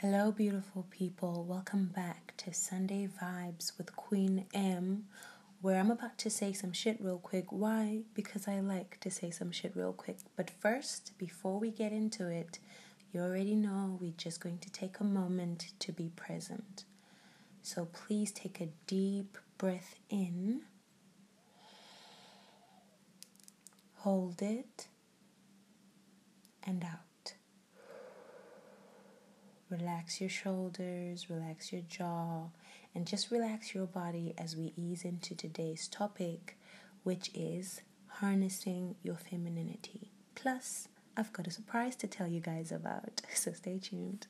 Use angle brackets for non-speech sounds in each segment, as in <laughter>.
Hello, beautiful people. Welcome back to Sunday Vibes with Queen M, where I'm about to say some shit real quick. Why? Because I like to say some shit real quick. But first, before we get into it, you already know we're just going to take a moment to be present. So please take a deep breath in, hold it, and out. Relax your shoulders, relax your jaw, and just relax your body as we ease into today's topic, which is harnessing your femininity. Plus, I've got a surprise to tell you guys about, <laughs> so stay tuned.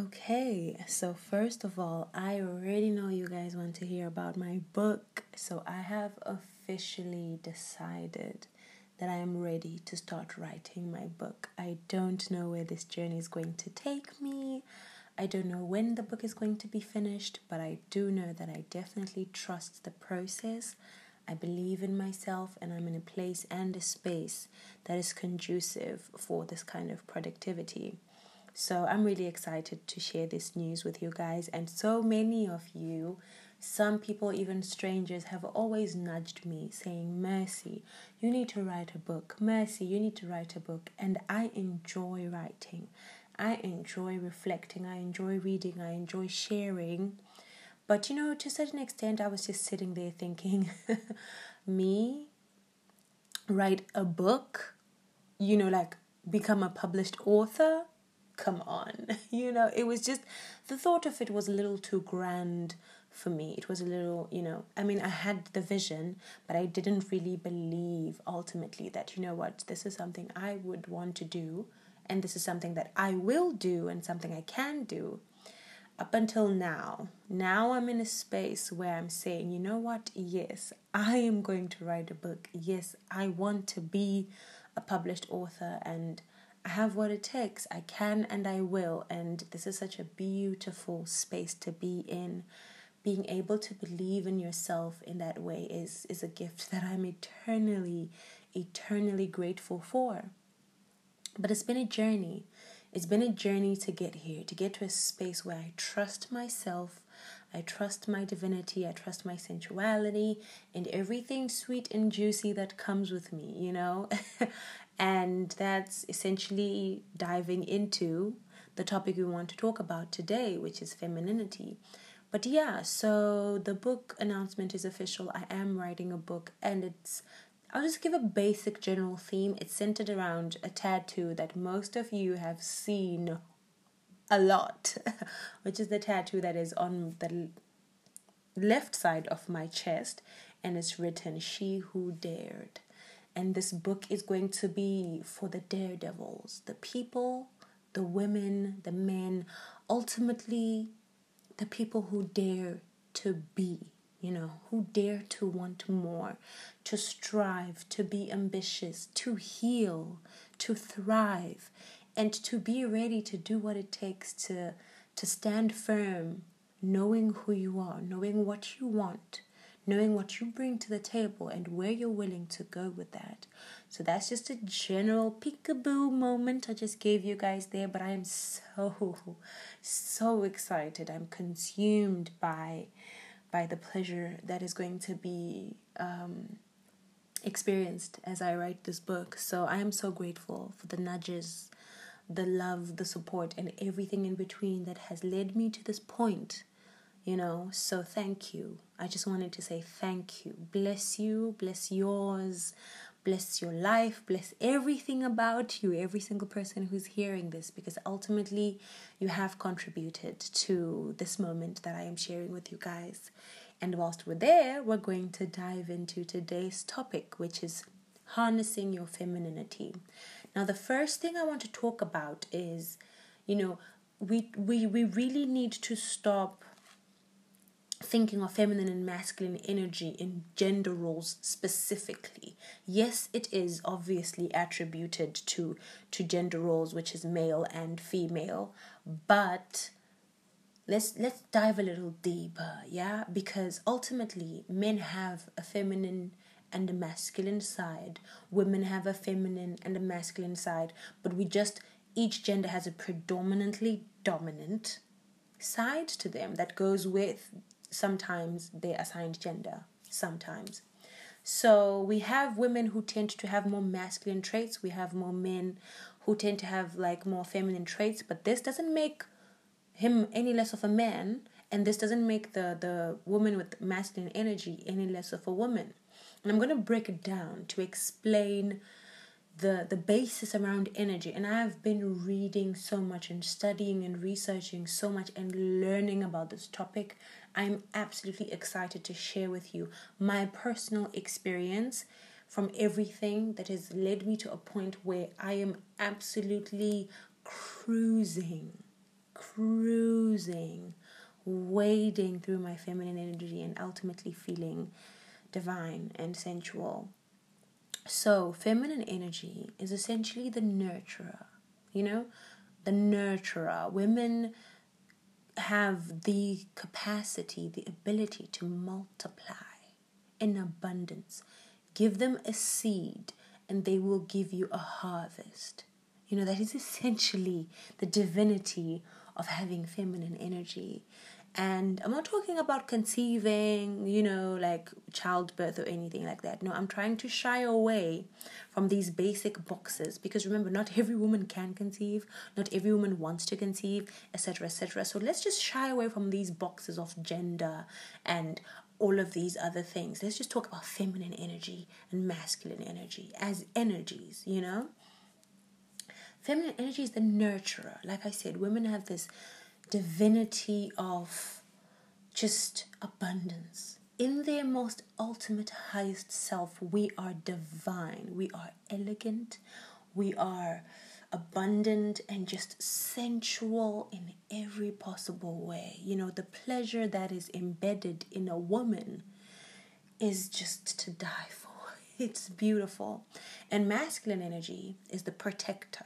Okay, so first of all, I already know you guys want to hear about my book, so I have officially decided that I am ready to start writing my book. I don't know where this journey is going to take me. I don't know when the book is going to be finished, but I do know that I definitely trust the process. I believe in myself, and I'm in a place and a space that is conducive for this kind of productivity. So I'm really excited to share this news with you guys. And so many of you, some people, even strangers, have always nudged me saying, Mercy, you need to write a book. Mercy, you need to write a book. And I enjoy writing. I enjoy reflecting. I enjoy reading. I enjoy sharing. But you know, to a certain extent, I was just sitting there thinking, <laughs> me write a book, you know, like become a published author come on. <laughs> You know, it was just the thought of it was a little too grand for me. It was a little, you know, I mean, I had the vision, but I didn't really believe ultimately that, you know what, this is something I would want to do, and this is something that I will do, and something I can do. Up until now, now I'm in a space where I'm saying, you know what, yes, I am going to write a book. Yes, I want to be a published author and I have what it takes. I can and I will. And this is such a beautiful space to be in. Being able to believe in yourself in that way is, is a gift that I'm eternally, eternally grateful for. But it's been a journey. It's been a journey to get here, to get to a space where I trust myself, I trust my divinity, I trust my sensuality, and everything sweet and juicy that comes with me, you know? <laughs> And that's essentially diving into the topic we want to talk about today, which is femininity. But yeah, so the book announcement is official. I am writing a book, and it's I'll just give a basic general theme. It's centered around a tattoo that most of you have seen a lot, <laughs> which is the tattoo that is on the left side of my chest, and it's written, She Who Dared. And this book is going to be for the daredevils, the people, the women, the men, ultimately, the people who dare to be, you know, who dare to want more, to strive, to be ambitious, to heal, to thrive, and to be ready to do what it takes to, to stand firm, knowing who you are, knowing what you want knowing what you bring to the table and where you're willing to go with that. So that's just a general peekaboo moment I just gave you guys there, but I am so so excited. I'm consumed by by the pleasure that is going to be um, experienced as I write this book. So I am so grateful for the nudges, the love, the support, and everything in between that has led me to this point you know so thank you i just wanted to say thank you. Bless you bless yours bless your life bless everything about you every single person who's hearing this because ultimately you have contributed to this moment that i am sharing with you guys. And whilst we're there we're going to dive into today's topic which is harnessing your femininity. Now the first thing i want to talk about is you know we we we really need to stop thinking of feminine and masculine energy in gender roles specifically. Yes, it is obviously attributed to to gender roles which is male and female, but let's let's dive a little deeper, yeah? Because ultimately men have a feminine and a masculine side. Women have a feminine and a masculine side, but we just each gender has a predominantly dominant side to them that goes with sometimes their assigned gender. Sometimes. So we have women who tend to have more masculine traits, we have more men who tend to have like more feminine traits, but this doesn't make him any less of a man and this doesn't make the the woman with masculine energy any less of a woman. And I'm going to break it down to explain the the basis around energy and i've been reading so much and studying and researching so much and learning about this topic i'm absolutely excited to share with you my personal experience from everything that has led me to a point where i am absolutely cruising cruising wading through my feminine energy and ultimately feeling divine and sensual so, feminine energy is essentially the nurturer, you know, the nurturer. Women have the capacity, the ability to multiply in abundance. Give them a seed and they will give you a harvest. You know, that is essentially the divinity of having feminine energy. And I'm not talking about conceiving, you know, like childbirth or anything like that. No, I'm trying to shy away from these basic boxes because remember, not every woman can conceive, not every woman wants to conceive, etc., etc. So let's just shy away from these boxes of gender and all of these other things. Let's just talk about feminine energy and masculine energy as energies, you know? Feminine energy is the nurturer. Like I said, women have this divinity of just abundance. In their most ultimate, highest self, we are divine, we are elegant, we are abundant and just sensual in every possible way. You know, the pleasure that is embedded in a woman is just to die for. <laughs> It's beautiful. And masculine energy is the protector.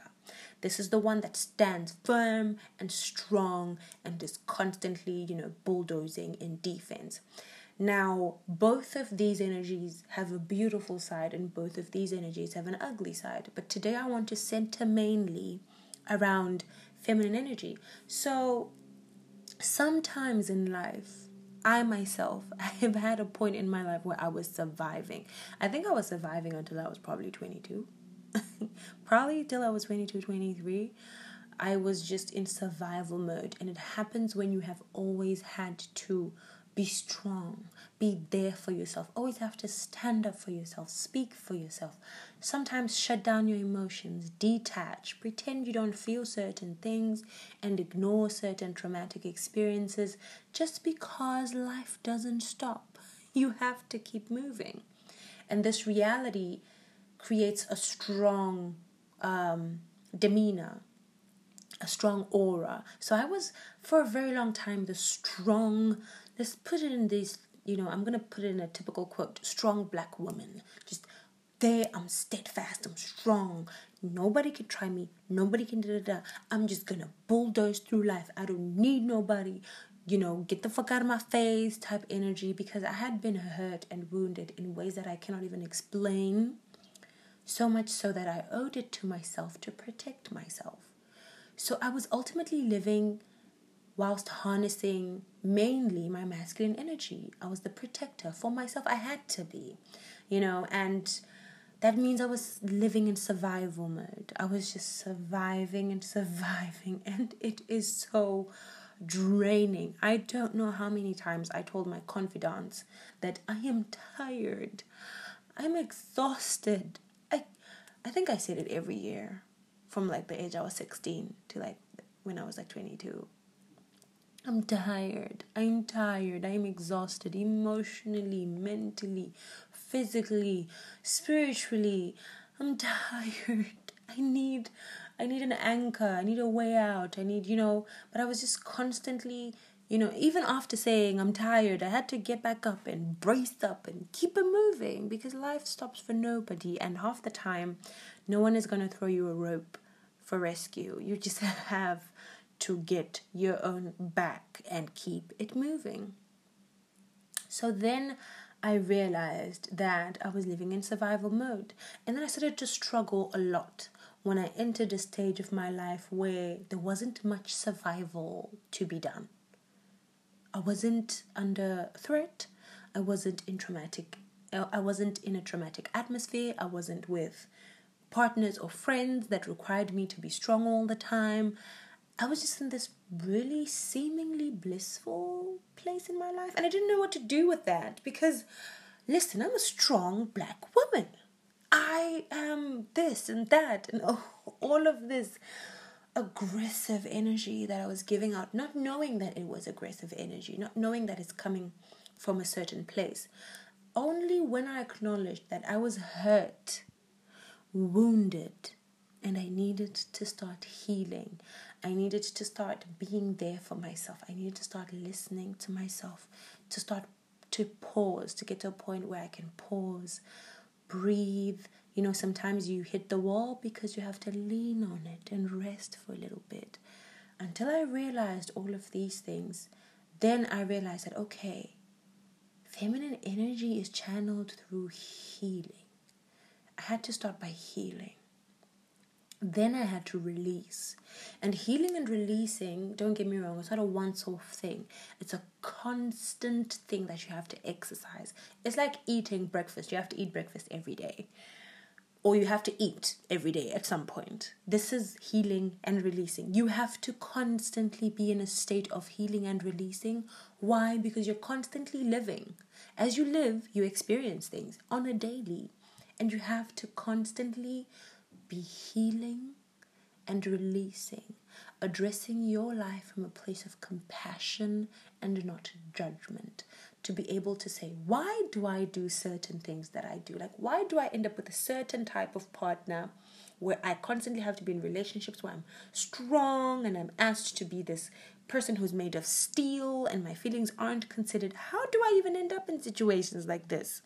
This is the one that stands firm and strong and is constantly, you know, bulldozing in defense. Now, both of these energies have a beautiful side, and both of these energies have an ugly side. But today I want to center mainly around feminine energy. So, sometimes in life, I myself, <laughs> I have had a point in my life where I was surviving. I think I was surviving until I was probably 22. <laughs> probably till I was 22, 23, I was just in survival mode. And it happens when you have always had to be strong, be there for yourself, always have to stand up for yourself, speak for yourself. Sometimes shut down your emotions, detach, pretend you don't feel certain things, and ignore certain traumatic experiences just because life doesn't stop. <laughs> You have to keep moving. And this reality creates a strong um, demeanor, a strong aura. So I was, for a very long time, the strong, let's put it in this, you know, I'm to put it in a typical quote strong black woman. Just there, I'm steadfast, I'm strong. Nobody can try me. Nobody can da da da. I'm just gonna bulldoze through life. I don't need nobody. You know, get the fuck out of my face type energy because I had been hurt and wounded in ways that I cannot even explain so much so that I owed it to myself to protect myself. So I was ultimately living whilst harnessing mainly my masculine energy. I was the protector for myself. I had to be, you know, and that means I was living in survival mode. I was just surviving and surviving, <laughs> and it is so draining. I don't know how many times I told my confidants that I am tired. I'm exhausted. I think I said it every year from like the age I was 16 to like when I was like 22. I'm tired. I'm tired. I'm exhausted emotionally, mentally, physically, spiritually. I'm <laughs> tired. I need I need an anchor. I need a way out. I need, you know, but I was just constantly you know, even after saying I'm tired, I had to get back up and brace up and keep it moving because life stops for nobody. And half the time, no one is going to throw you a rope for rescue. You just <laughs> have to get your own back and keep it moving. So then I realized that I was living in survival mode. And then I started to struggle a lot when I entered a stage of my life where there wasn't much survival to be done. I wasn't under threat. I wasn't in traumatic uh, I wasn't in a traumatic atmosphere. I wasn't with partners or friends that required me to be strong all the time. I was just in this really seemingly blissful place in my life. And I didn't know what to do with that because, listen, I'm a strong black woman. I am this and that and <laughs> all of this aggressive energy that I was giving out, not knowing that it was aggressive energy, not knowing that it's coming from a certain place. Only when I acknowledged that I was hurt, wounded, and I needed to start healing. I needed to start being there for myself. I needed to start listening to myself, to start to pause, to get to a point where I can pause, breathe. You know, sometimes you hit the wall because you have to lean on it and rest for a little bit. Until I realized all of these things, then I realized that, okay, feminine energy is channeled through healing. I had to start by healing. Then I had to release. And healing and releasing, don't get me wrong, it's not a once off thing. It's a constant thing that you have to exercise. It's like eating breakfast. You have to eat breakfast every day. Or you have to eat every day at some point. This is healing and releasing. You have to constantly be in a state of healing and releasing. Why? Because you're constantly living. As you live, you experience things on a daily. And you have to constantly be healing and releasing, addressing your life from a place of compassion and not judgment. To be able to say, why do I do certain things that I do? Like, why do I end up with a certain type of partner where I constantly have to be in relationships where I'm strong and I'm asked to be this person who's made of steel and my feelings aren't considered? How do I even end up in situations like this?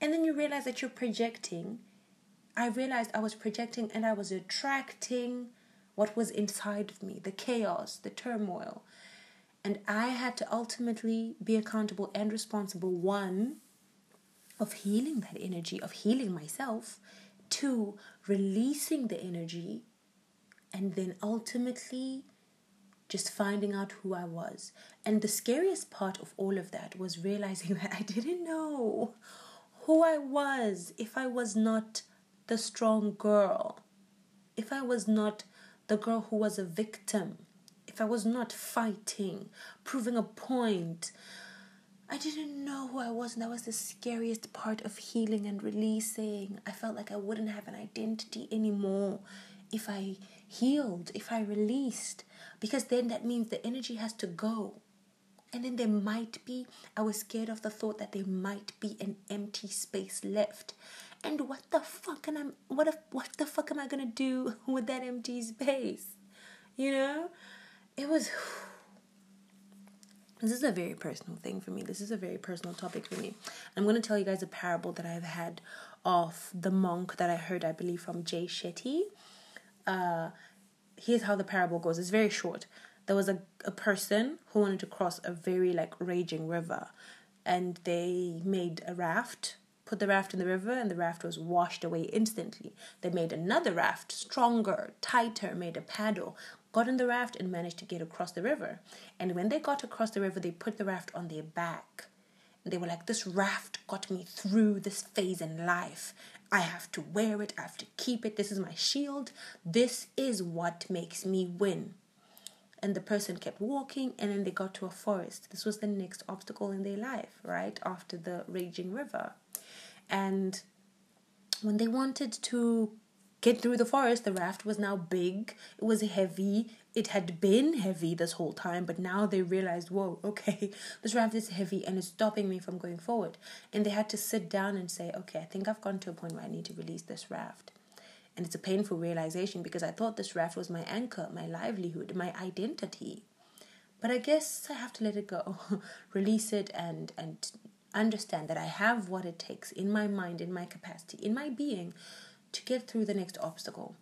And then you realize that you're projecting I realized I was projecting and I was attracting what was inside of me the chaos, the turmoil. And I had to ultimately be accountable and responsible one, of healing that energy, of healing myself, two, releasing the energy, and then ultimately just finding out who I was. And the scariest part of all of that was realizing <laughs> that I didn't know who I was if I was not the strong girl, if I was not the girl who was a victim, if I was not fighting, proving a point, I didn't know who I was, and that was the scariest part of healing and releasing. I felt like I wouldn't have an identity anymore if I healed, if I released, because then that means the energy has to go. And then there might be, I was scared of the thought that there might be an empty space left. And what the fuck am I what if what the fuck am I gonna do <laughs> with that empty space? You know? It was <sighs> this is a very personal thing for me. This is a very personal topic for me. I'm going to tell you guys a parable that I've had of the monk that I heard, I believe, from Jay Shetty. Uh, here's how the parable goes. It's very short. There was a, a person who wanted to cross a very like raging river, and they made a raft put the raft in the river, and the raft was washed away instantly. They made another raft, stronger, tighter, made a paddle, got in the raft, and managed to get across the river. And when they got across the river, they put the raft on their back. And they were like, This raft got me through this phase in life. I have to wear it, I have to keep it. This is my shield. This is what makes me win. And the person kept walking, and then they got to a forest. This was the next obstacle in their life, right? After the raging river. And when they wanted to get through the forest, the raft was now big, it was heavy. It had been heavy this whole time, but now they realized, whoa, <laughs> okay, this raft is heavy and it's stopping me from going forward. And they had to sit down and say, okay, I think I've gone to a point where I need to release this raft. And it's a painful realization because I thought this raft was my anchor, my livelihood, my identity. But I guess I have to let it go, <laughs> release it, and and understand that I have what it takes in my mind, in my capacity, in my being to get through the next obstacle.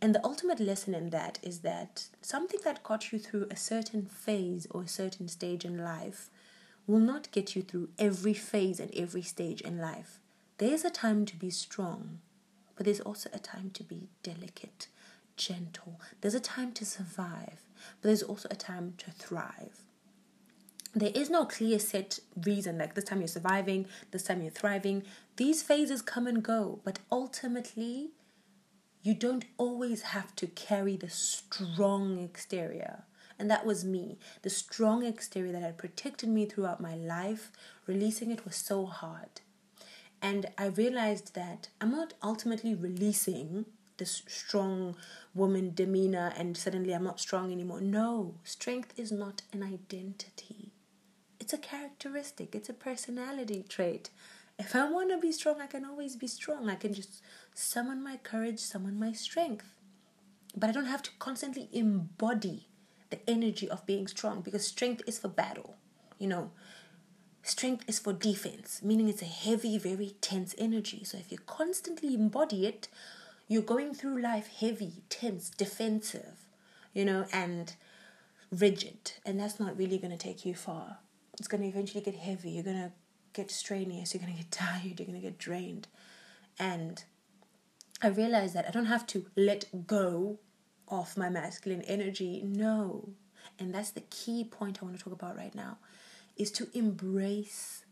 And the ultimate lesson in that is that something that got you through a certain phase or a certain stage in life will not get you through every phase and every stage in life. There's a time to be strong, but there's also a time to be delicate, gentle. There's a time to survive, but there's also a time to thrive. There is no clear set reason, like this time you're surviving, this time you're thriving. These phases come and go, but ultimately, you don't always have to carry the strong exterior. And that was me. The strong exterior that had protected me throughout my life, releasing it was so hard. And I realized that I'm not ultimately releasing this strong woman demeanor and suddenly I'm not strong anymore. No, strength is not an identity, a characteristic, it's a personality trait. If I want to be strong, I can always be strong. I can just summon my courage, summon my strength. But I don't have to constantly embody the energy of being strong because strength is for battle. You know, strength is for defense, meaning it's a heavy, very tense energy. So if you constantly embody it, you're going through life heavy, tense, defensive, you know, and rigid. And that's not really going to take you far. It's going to eventually get heavy. You're going to get strenuous. You're going to get <laughs> tired. You're going to get drained. And I realized that I don't have to let go of my masculine energy. No. And that's the key point I want to talk about right now is to embrace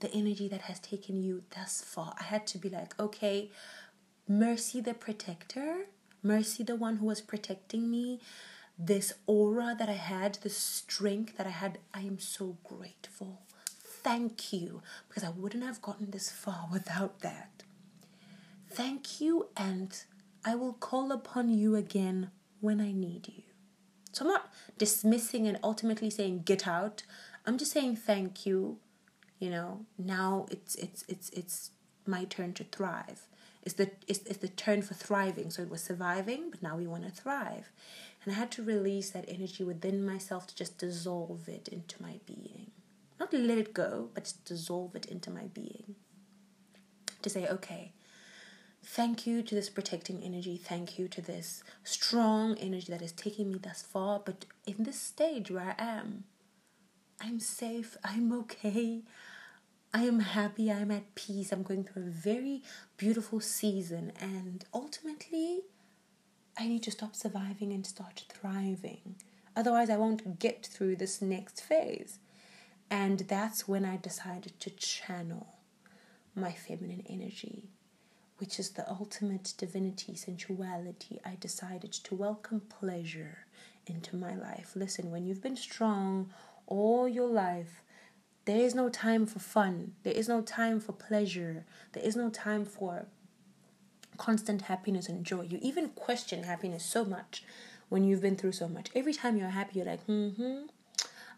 the energy that has taken you thus far. I had to be like, okay, Mercy the protector, Mercy the one who was protecting me, this aura that I had, the strength that I had, I am so grateful. Thank you, because I wouldn't have gotten this far without that. Thank you, and I will call upon you again when I need you. So I'm not dismissing and ultimately saying get out. I'm just saying thank you. You know, now it's it's it's it's my turn to thrive. It's the it's, it's the turn for thriving. So it was surviving, but now we want to thrive. And I had to release that energy within myself to just dissolve it into my being. Not let it go, but just dissolve it into my being. To say, okay, Thank you to this protecting energy. Thank you to this strong energy that is taking me thus far. But in this stage where I am, I'm safe. I'm okay. I am happy. I'm at peace. I'm going through a very beautiful season. And ultimately, I need to stop surviving and start thriving. Otherwise, I won't get through this next phase. And that's when I decided to channel my feminine energy which is the ultimate divinity, sensuality, I decided to welcome pleasure into my life. Listen, when you've been strong all your life, there is no time for fun. There is no time for pleasure. There is no time for constant happiness and joy. You even question happiness so much when you've been through so much. Every time you're happy, you're like, hmm,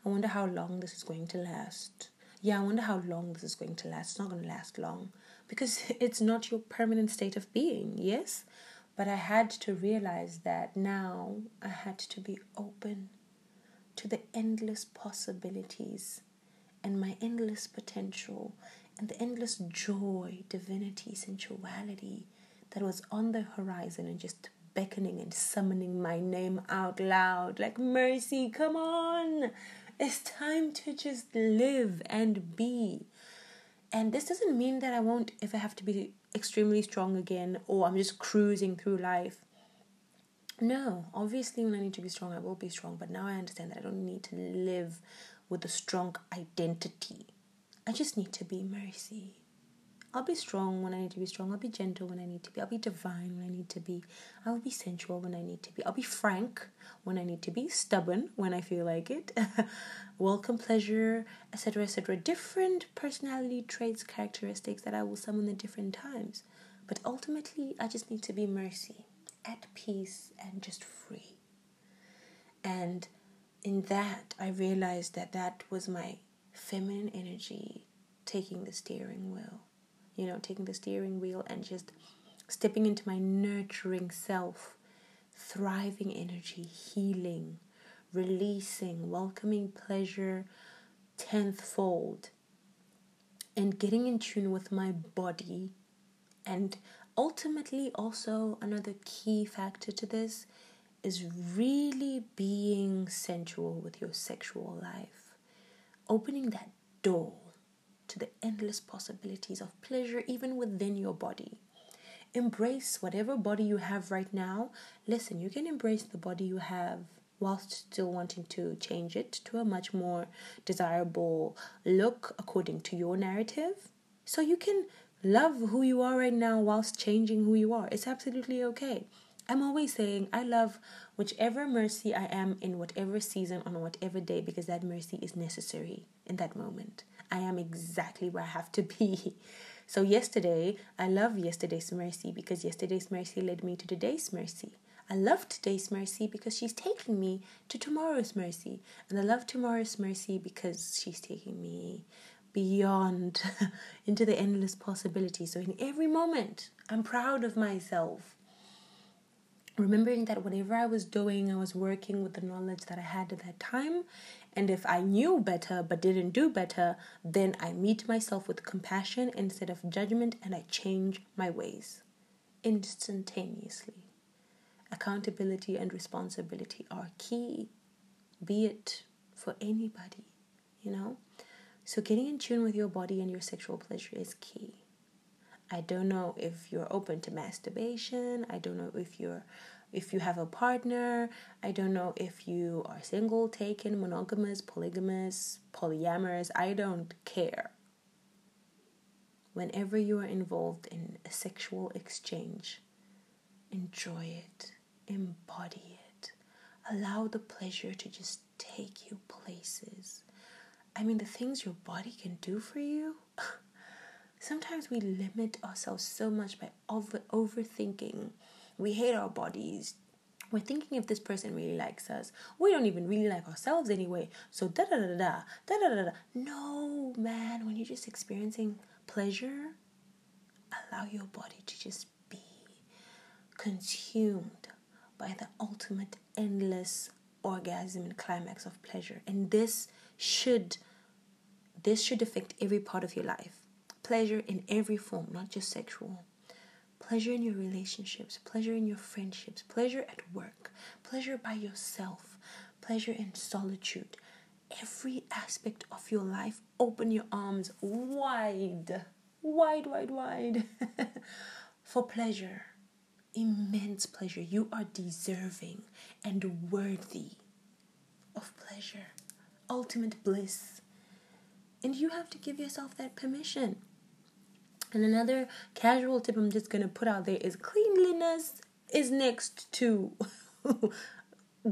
I wonder how long this is going to last. Yeah, I wonder how long this is going to last. It's not going to last long because <laughs> it's not your permanent state of being, yes? But I had to realize that now I had to be open to the endless possibilities and my endless potential and the endless joy, divinity, sensuality that was on the horizon and just beckoning and summoning my name out loud like, Mercy, come on! It's time to just live and be. And this doesn't mean that I won't if I have to be extremely strong again or I'm just cruising through life. No, obviously, when I need to be strong, I will be strong. But now I understand that I don't need to live with a strong identity. I just need to be mercy. I'll be strong when I need to be strong. I'll be gentle when I need to be. I'll be divine when I need to be. I will be sensual when I need to be. I'll be frank when I need to be. Stubborn when I feel like it. <laughs> Welcome pleasure, etc., etc. Different personality traits, characteristics that I will summon at different times. But ultimately, I just need to be mercy, at peace, and just free. And in that, I realized that that was my feminine energy taking the steering wheel you know, taking the steering wheel and just stepping into my nurturing self, thriving energy, healing, releasing, welcoming pleasure tenthfold, and getting in tune with my body. And ultimately, also, another key factor to this is really being sensual with your sexual life, opening that door to the endless possibilities of pleasure, even within your body. Embrace whatever body you have right now. Listen, you can embrace the body you have whilst still wanting to change it to a much more desirable look according to your narrative. So you can love who you are right now whilst changing who you are. It's absolutely okay. I'm always saying I love whichever mercy I am in whatever season on whatever day because that mercy is necessary in that moment. I am exactly where I have to be. <laughs> So, yesterday, I love yesterday's mercy because yesterday's mercy led me to today's mercy. I love today's mercy because she's taking me to tomorrow's mercy. And I love tomorrow's mercy because she's taking me beyond <laughs> into the endless possibilities. So, in every moment, I'm proud of myself. Remembering that whatever I was doing, I was working with the knowledge that I had at that time. And if I knew better but didn't do better, then I meet myself with compassion instead of judgment and I change my ways instantaneously. Accountability and responsibility are key, be it for anybody, you know? So, getting in tune with your body and your sexual pleasure is key. I don't know if you're open to masturbation. I don't know if you're if you have a partner. I don't know if you are single, taken, monogamous, polygamous, polyamorous. I don't care. Whenever you are involved in a sexual exchange, enjoy it, embody it, allow the pleasure to just take you places. I mean, the things your body can do for you. <laughs> Sometimes we limit ourselves so much by over overthinking we hate our bodies. We're thinking if this person really likes us. We don't even really like ourselves anyway. So da da da da da da da da. No, man, when you're just experiencing pleasure, allow your body to just be consumed by the ultimate endless orgasm and climax of pleasure. And this should this should affect every part of your life. Pleasure in every form, not just sexual pleasure in your relationships, pleasure in your friendships, pleasure at work, pleasure by yourself, pleasure in solitude. Every aspect of your life, open your arms wide, wide, wide, wide <laughs> for pleasure. Immense pleasure. You are deserving and worthy of pleasure, ultimate bliss. And you have to give yourself that permission. And another casual tip I'm just going to put out there is cleanliness is next to <laughs>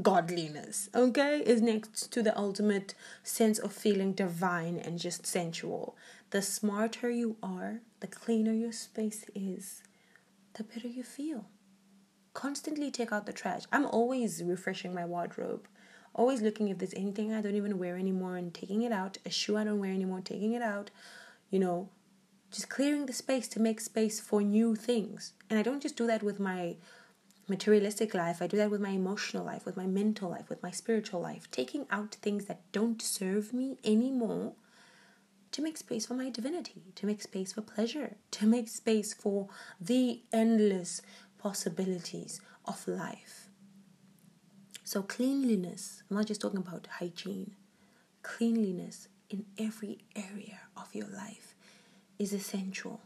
godliness, okay? Is next to the ultimate sense of feeling divine and just sensual. The smarter you are, the cleaner your space is, the better you feel. Constantly take out the trash. I'm always refreshing my wardrobe. Always looking if there's anything I don't even wear anymore and taking it out. A shoe I don't wear anymore, taking it out. You know, just clearing the space to make space for new things. And I don't just do that with my materialistic life, I do that with my emotional life, with my mental life, with my spiritual life, taking out things that don't serve me anymore to make space for my divinity, to make space for pleasure, to make space for the endless possibilities of life. So, cleanliness, I'm not just talking about hygiene, cleanliness in every area of your life is essential.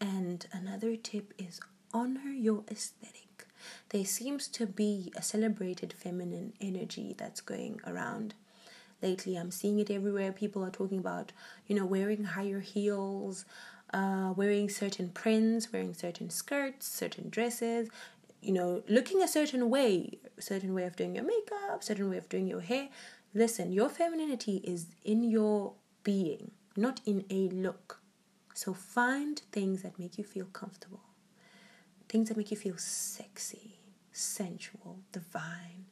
And another tip is honor your aesthetic. There seems to be a celebrated feminine energy that's going around. Lately, I'm seeing it everywhere. People are talking about, you know, wearing higher heels, uh, wearing certain prints, wearing certain skirts, certain dresses, you know, looking a certain way, certain way of doing your makeup, certain way of doing your hair. Listen, your femininity is in your being not in a look. So find things that make you feel comfortable, things that make you feel sexy, sensual, divine,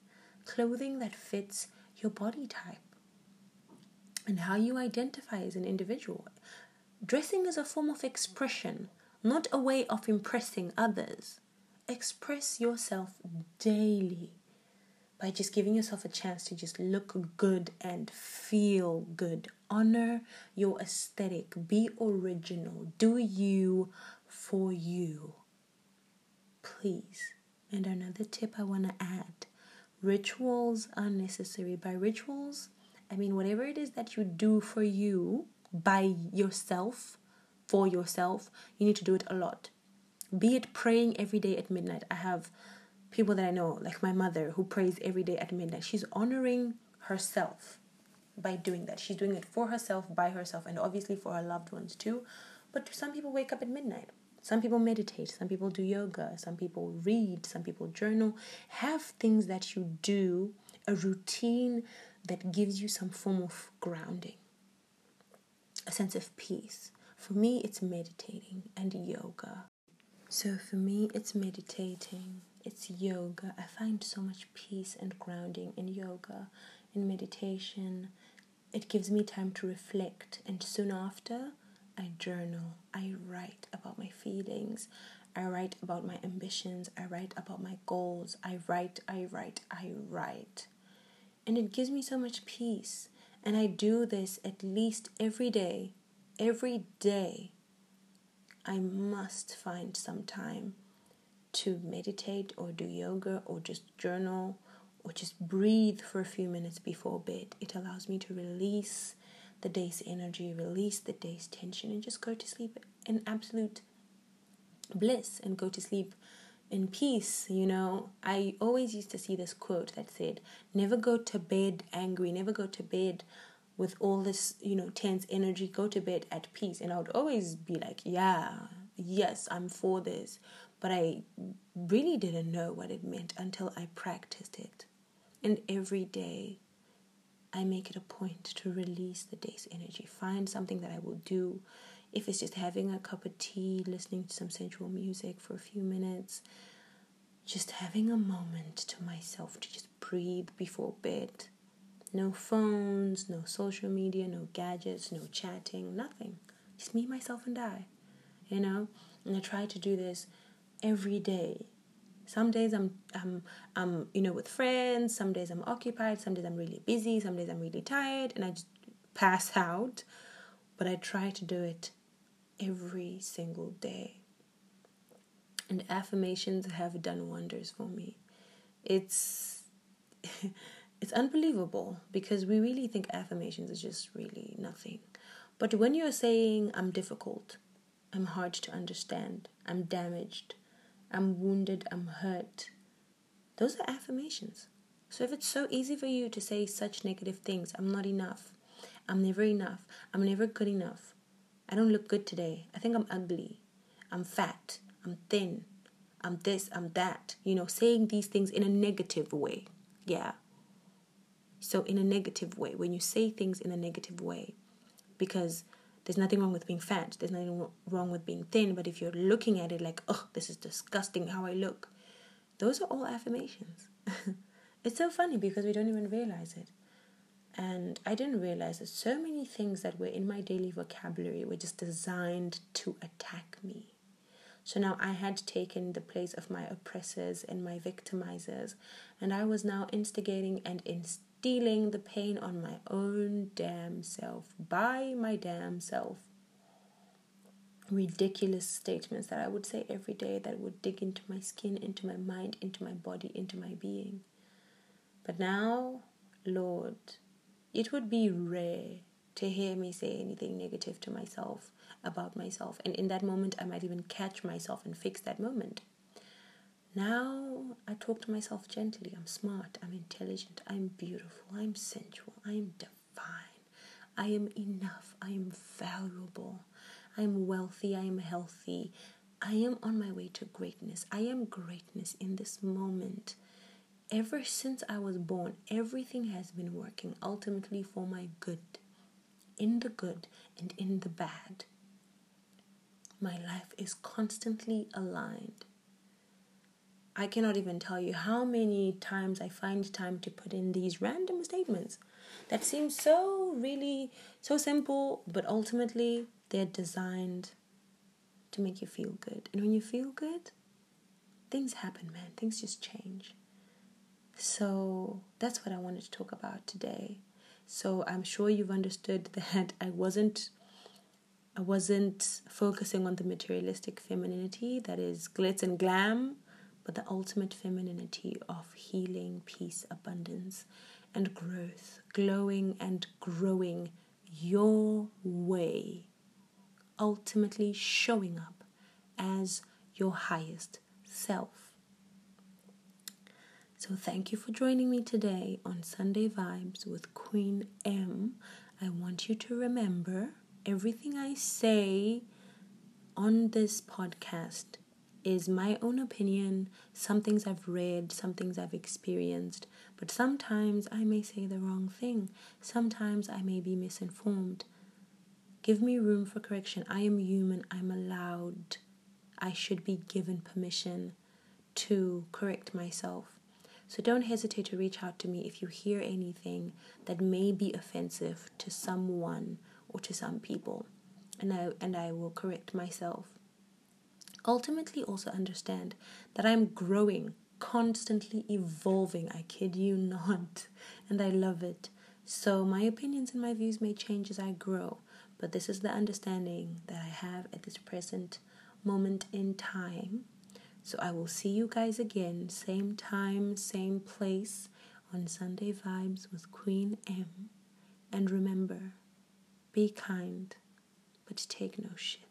clothing that fits your body type and how you identify as an individual. Dressing is a form of expression, not a way of impressing others. Express yourself daily. By just giving yourself a chance to just look good and feel good. Honor your aesthetic, be original, do you for you. Please. And another tip I want to add rituals are necessary. By rituals, I mean whatever it is that you do for you by yourself, for yourself, you need to do it a lot. Be it praying every day at midnight. I have people that I know, like my mother, who prays every day at midnight. She's honoring herself by doing that. She's doing it for herself, by herself, and obviously for her loved ones too. But some people wake up at midnight. Some people meditate, some people do yoga, some people read, some people journal. Have things that you do, a routine that gives you some form of grounding, a sense of peace. For me, it's meditating and yoga. So for me, it's meditating, it's yoga. I find so much peace and grounding in yoga, in meditation. It gives me time to reflect, and soon after, I journal. I write about my feelings. I write about my ambitions. I write about my goals. I write, I write, I write. And it gives me so much peace. And I do this at least every day. Every day, I must find some time to meditate or do yoga or just journal or just breathe for a few minutes before bed. It allows me to release the day's energy, release the day's tension, and just go to sleep in absolute bliss and go to sleep in peace. You know, I always used to see this quote that said, Never go to bed angry, never go to bed with all this, you know, tense energy, go to bed at peace. And I would always be like, Yeah, yes, I'm for this. But I really didn't know what it meant until I practiced it. And every day, I make it a point to release the day's energy. Find something that I will do. If it's just having a cup of tea, listening to some sensual music for a few minutes, just having a moment to myself to just breathe before bed. No phones, no social media, no gadgets, no chatting, nothing. Just me, myself, and I. You know? And I try to do this every day. Some days I'm I'm I'm you know with friends, some days I'm occupied, some days I'm really busy, some days I'm really tired and I just pass out. But I try to do it every single day. And affirmations have done wonders for me. It's <laughs> it's unbelievable because we really think affirmations is just really nothing. But when you're saying I'm difficult, I'm hard to understand, I'm damaged, I'm wounded, I'm hurt. Those are affirmations. So if it's so easy for you to say such negative things, I'm not enough, I'm never enough, I'm never good enough, I don't look good today, I think I'm ugly, I'm fat, I'm thin, I'm this, I'm that, you know, saying these things in a negative way. Yeah. So, in a negative way, when you say things in a negative way, because there's nothing wrong with being fat. There's nothing wrong with being thin. But if you're looking at it like, oh, this is disgusting how I look, those are all affirmations. <laughs> it's so funny because we don't even realize it. And I didn't realize that so many things that were in my daily vocabulary were just designed to attack me. So now I had taken the place of my oppressors and my victimizers, and I was now instigating and instilling dealing the pain on my own damn self, by my damn self. Ridiculous statements that I would say every day that would dig into my skin, into my mind, into my body, into my being. But now, Lord, it would be rare to hear me say anything negative to myself about myself. And in that moment, I might even catch myself and fix that moment. Now I talk to myself gently. I'm smart, I'm intelligent, I'm beautiful, I'm sensual, I'm divine, I am enough, I am valuable, I am wealthy, I am healthy, I am on my way to greatness. I am greatness in this moment. Ever since I was born, everything has been working ultimately for my good, in the good and in the bad. My life is constantly aligned I cannot even tell you how many times I find time to put in these random statements that seem so really so simple, but ultimately they're designed to make you feel good. And when you feel good, things happen, man. Things just change. So that's what I wanted to talk about today. So I'm sure you've understood <laughs> that I wasn't I wasn't focusing on the materialistic femininity that is glitz and glam, but the ultimate femininity of healing, peace, abundance, and growth, glowing and growing your way, ultimately showing up as your highest self. So, thank you for joining me today on Sunday Vibes with Queen M. I want you to remember everything I say on this podcast is my own opinion, some things I've read, some things I've experienced, but sometimes I may say the wrong thing. Sometimes I may be misinformed. Give me room for correction. I am human. I'm allowed. I should be given permission to correct myself. So don't hesitate to reach out to me if you hear anything that may be offensive to someone or to some people and I and I will correct myself. Ultimately also understand that I'm growing, constantly evolving. I kid you not, and I love it. So my opinions and my views may change as I grow, but this is the understanding that I have at this present moment in time. So I will see you guys again, same time, same place on Sunday Vibes with Queen M. And remember, be kind, but take no shit.